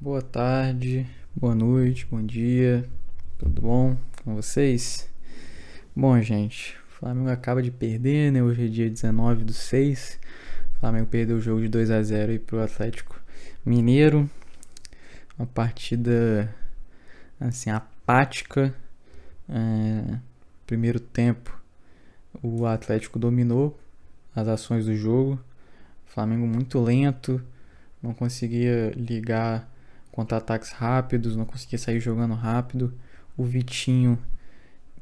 Boa tarde, boa noite, bom dia, tudo bom com vocês? Bom, gente, o Flamengo acaba de perder, né? Hoje é dia 19 do 6. O Flamengo perdeu o jogo de 2 a 0 aí pro Atlético Mineiro. Uma partida assim apática. É, primeiro tempo, o Atlético dominou as ações do jogo. O Flamengo muito lento, não conseguia ligar contra-ataques rápidos, não conseguia sair jogando rápido. O Vitinho,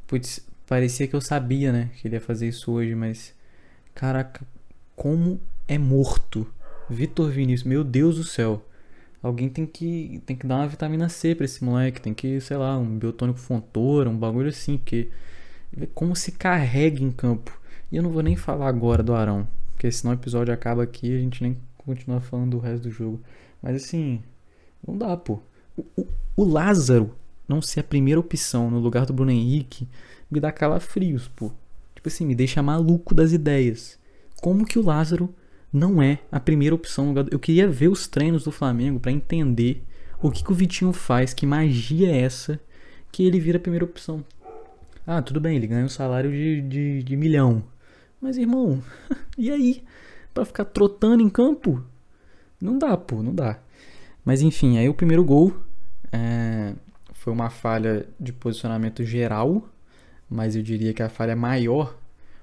putz, parecia que eu sabia, né, que ele ia fazer isso hoje, mas caraca, como é morto. Vitor Vinícius, meu Deus do céu. Alguém tem que tem que dar uma vitamina C para esse moleque, tem que, sei lá, um biotônico fontora, um bagulho assim, porque como se carrega em campo. E eu não vou nem falar agora do Arão, porque senão o episódio acaba aqui e a gente nem continua falando do resto do jogo. Mas assim, não dá, pô. O, o, o Lázaro não ser a primeira opção no lugar do Bruno Henrique me dá calafrios, pô. Tipo assim, me deixa maluco das ideias. Como que o Lázaro não é a primeira opção? Eu queria ver os treinos do Flamengo para entender o que, que o Vitinho faz, que magia é essa que ele vira a primeira opção. Ah, tudo bem, ele ganha um salário de, de, de milhão. Mas, irmão, e aí? Pra ficar trotando em campo? Não dá, pô, não dá. Mas enfim, aí o primeiro gol é, foi uma falha de posicionamento geral, mas eu diria que a falha maior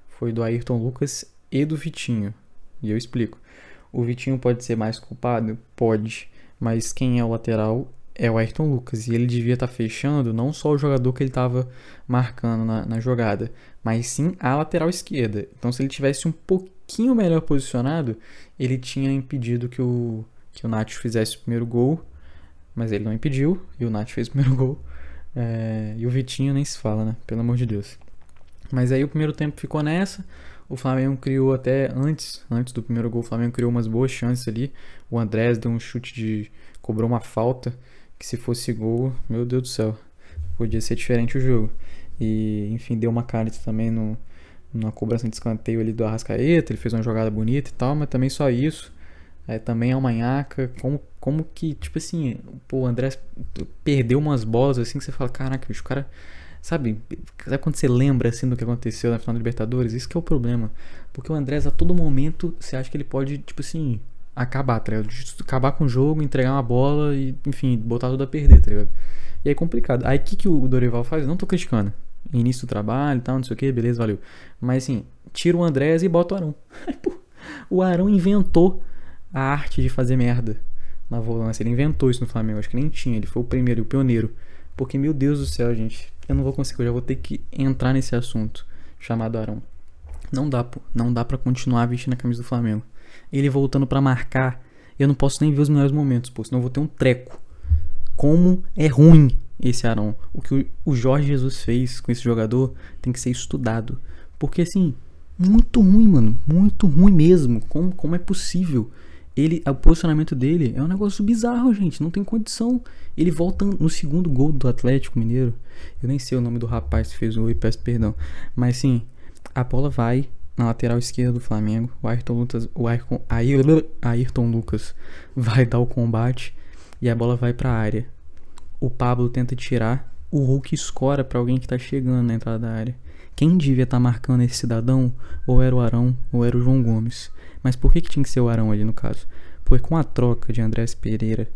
foi do Ayrton Lucas e do Vitinho. E eu explico. O Vitinho pode ser mais culpado? Pode. Mas quem é o lateral é o Ayrton Lucas. E ele devia estar tá fechando não só o jogador que ele estava marcando na, na, jogada, mas sim a lateral esquerda. Então, se ele tivesse um pouquinho melhor posicionado, ele tinha impedido que o, que o Nath fizesse o primeiro gol. Mas ele não impediu e o Nath fez o primeiro gol. É, e o Vitinho nem se fala, né? Pelo amor de Deus. Mas aí o primeiro tempo ficou nessa. O Flamengo criou até antes, antes do primeiro gol, o Flamengo criou umas boas chances ali. O Andrés deu um chute de. cobrou uma falta que se fosse gol, meu Deus do céu, podia ser diferente o jogo. E, enfim, deu uma carta também no, na cobrança de escanteio ali do Arrascaeta, ele fez uma jogada bonita e tal, mas também só isso. É, também é uma manhaca, como, como que, tipo assim, pô, o André perdeu umas bolas assim que você fala, caraca, bicho, o cara, sabe, sabe quando você lembra assim do que aconteceu na final da Libertadores? Isso que é o problema, porque o Andrés a todo momento você acha que ele pode, tipo assim, acabar, tá? Acabar com o jogo, entregar uma bola e, enfim, botar tudo a perder, tá ligado? E é complicado. Aí o que, que o Dorival faz? não tô criticando. Início do trabalho e tal, não sei o que, beleza, valeu. Mas assim, tira o Andrés e bota o Arão. o Arão inventou a arte de fazer merda na volância. Ele inventou isso no Flamengo, acho que nem tinha. Ele foi o primeiro, o pioneiro. Porque, meu Deus do céu, gente, eu não vou conseguir, eu já vou ter que entrar nesse assunto chamado Arão. Não dá, pô. Não dá para continuar vestindo a camisa do Flamengo ele voltando para marcar, eu não posso nem ver os melhores momentos, pô, senão eu vou ter um treco. Como é ruim esse Arão. O que o Jorge Jesus fez com esse jogador tem que ser estudado. Porque assim, muito ruim, mano. Muito ruim mesmo. Como, como é possível? Ele, o posicionamento dele é um negócio bizarro, gente. Não tem condição. Ele volta no segundo gol do Atlético Mineiro. Eu nem sei o nome do rapaz que fez o gol e peço perdão. Mas assim, a bola vai na lateral esquerda do Flamengo. O Ayrton Lucas, o Ayrton, Ayrton Lucas vai dar o combate e a bola vai para a área. O Pablo tenta tirar, o Hulk escora para alguém que tá chegando na entrada da área. Quem devia estar tá marcando esse cidadão ou era o Arão ou era o João Gomes. Mas por que, que tinha que ser o Arão ali no caso? Porque com a troca de Andrés Pereira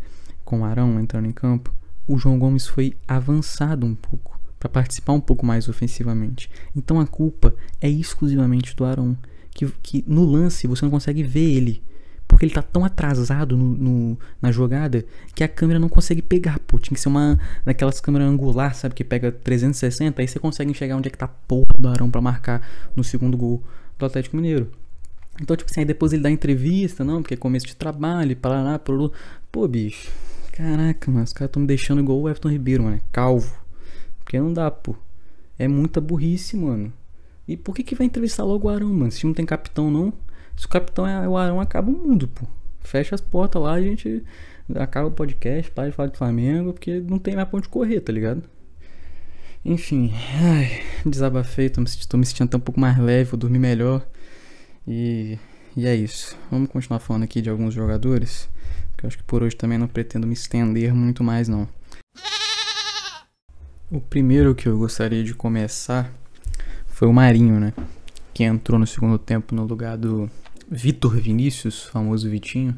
com o Arão entrando em campo, o João Gomes foi avançado um pouco para participar um pouco mais ofensivamente. Então a culpa é exclusivamente do Arão, que, que no lance você não consegue ver ele, porque ele tá tão atrasado no, no, na jogada que a câmera não consegue pegar, pô. Tinha que ser uma daquelas câmeras angular, sabe, que pega 360, aí você consegue enxergar onde é que tá a porra do Arão para marcar no segundo gol do Atlético Mineiro. Então, tipo assim, aí depois ele dá entrevista, não, porque é começo de trabalho, parará, por Pô, bicho, caraca, mano, os caras tão me deixando igual o Everton Ribeiro, mano, calvo. Porque não dá, pô. É muita burrice, mano. E por que que vai entrevistar logo o Arão, mano? Se não tem capitão, não. Se o capitão é o Arão, acaba o mundo, pô. Fecha as portas lá, a gente acaba o podcast, para de falar de Flamengo, porque não tem mais pra onde correr, tá ligado? Enfim, ai, desabafei, tô me, tô me sentindo até um pouco mais leve, vou dormir melhor. E, e é isso. Vamos continuar falando aqui de alguns jogadores. Que eu acho que por hoje também não pretendo me estender muito mais não. O primeiro que eu gostaria de começar foi o Marinho, né? Que entrou no segundo tempo no lugar do Vitor Vinícius, famoso Vitinho.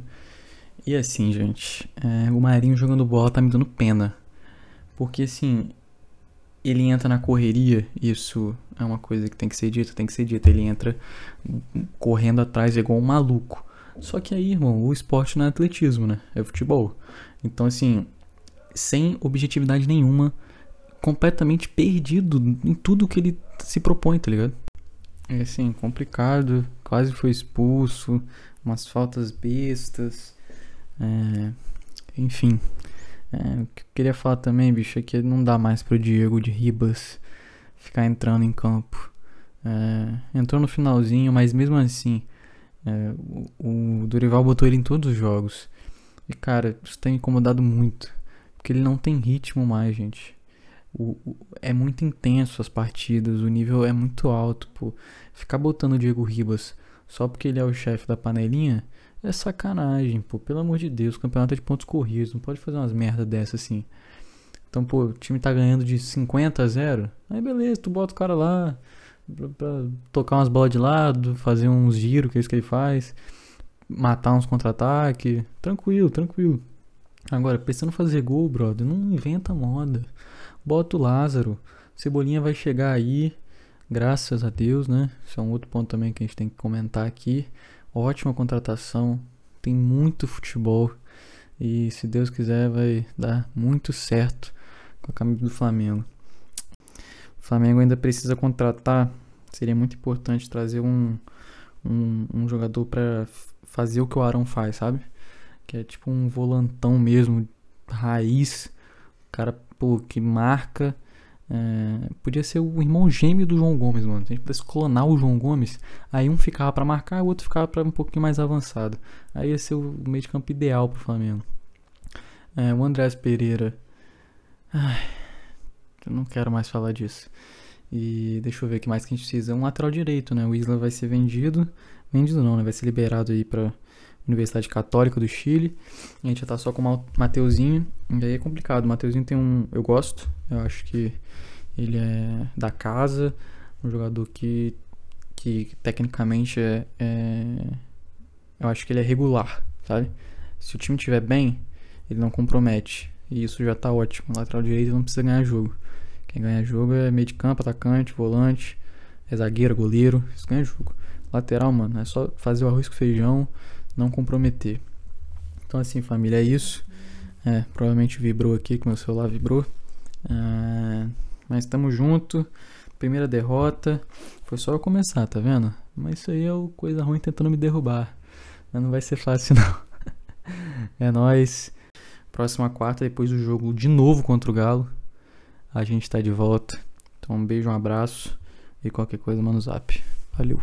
E assim, gente, é, o Marinho jogando bola tá me dando pena. Porque assim, ele entra na correria, isso é uma coisa que tem que ser dita, tem que ser dita. Ele entra correndo atrás igual um maluco. Só que aí, irmão, o esporte não é atletismo, né? É futebol. Então, assim, sem objetividade nenhuma, completamente perdido em tudo que ele se propõe, tá ligado? É assim, complicado, quase foi expulso, umas faltas bestas, é, enfim. É, o que eu queria falar também, bicho, é que não dá mais pro Diego de Ribas ficar entrando em campo. É, entrou no finalzinho, mas mesmo assim, é, o, o Dorival botou ele em todos os jogos. E cara, isso tem incomodado muito. Porque ele não tem ritmo mais, gente. O, o, é muito intenso as partidas, o nível é muito alto, pô. Ficar botando o Diego Ribas só porque ele é o chefe da panelinha é sacanagem, pô. Pelo amor de Deus, o campeonato é de pontos corridos, não pode fazer umas merda dessa assim. Então, pô, o time tá ganhando de 50 a 0. Aí beleza, tu bota o cara lá pra, pra tocar umas bolas de lado, fazer uns giros, que é isso que ele faz, matar uns contra-ataque. Tranquilo, tranquilo. Agora, pensando em fazer gol, brother, não inventa moda. Bota o Lázaro. Cebolinha vai chegar aí, graças a Deus, né? Isso é um outro ponto também que a gente tem que comentar aqui. Ótima contratação, tem muito futebol e se Deus quiser vai dar muito certo com a camisa do Flamengo. O Flamengo ainda precisa contratar, seria muito importante trazer um, um, um jogador para fazer o que o Arão faz, sabe? Que é tipo um volantão mesmo, raiz, cara pô, que marca é, podia ser o irmão gêmeo do João Gomes, mano. Se a gente pudesse clonar o João Gomes, aí um ficava para marcar, o outro ficava para um pouquinho mais avançado. Aí ia ser o meio de campo ideal pro Flamengo. É, o Andrés Pereira. Ai, eu não quero mais falar disso. E deixa eu ver o que mais que a gente precisa. Um lateral direito, né? O Isla vai ser vendido. Vendido não, né? Vai ser liberado aí pra Universidade Católica do Chile. A gente já tá só com o Mateuzinho. E aí é complicado. O Mateuzinho tem um. Eu gosto. Eu acho que ele é da casa. Um jogador que. Que tecnicamente é, é. Eu acho que ele é regular, sabe? Se o time estiver bem, ele não compromete. E isso já tá ótimo. Lateral direito não precisa ganhar jogo. Quem ganha jogo é meio de campo, atacante, volante, é zagueiro, goleiro. Isso ganha jogo. Lateral, mano, é só fazer o arroz com feijão não comprometer. Então assim, família, é isso. É, provavelmente vibrou aqui, que meu celular vibrou. É, mas estamos junto. Primeira derrota. Foi só eu começar, tá vendo? Mas isso aí é o coisa ruim tentando me derrubar. Não vai ser fácil não. é nóis. Próxima quarta, depois do jogo de novo contra o Galo. A gente tá de volta. Então um beijo, um abraço. E qualquer coisa, mano, zap. Valeu.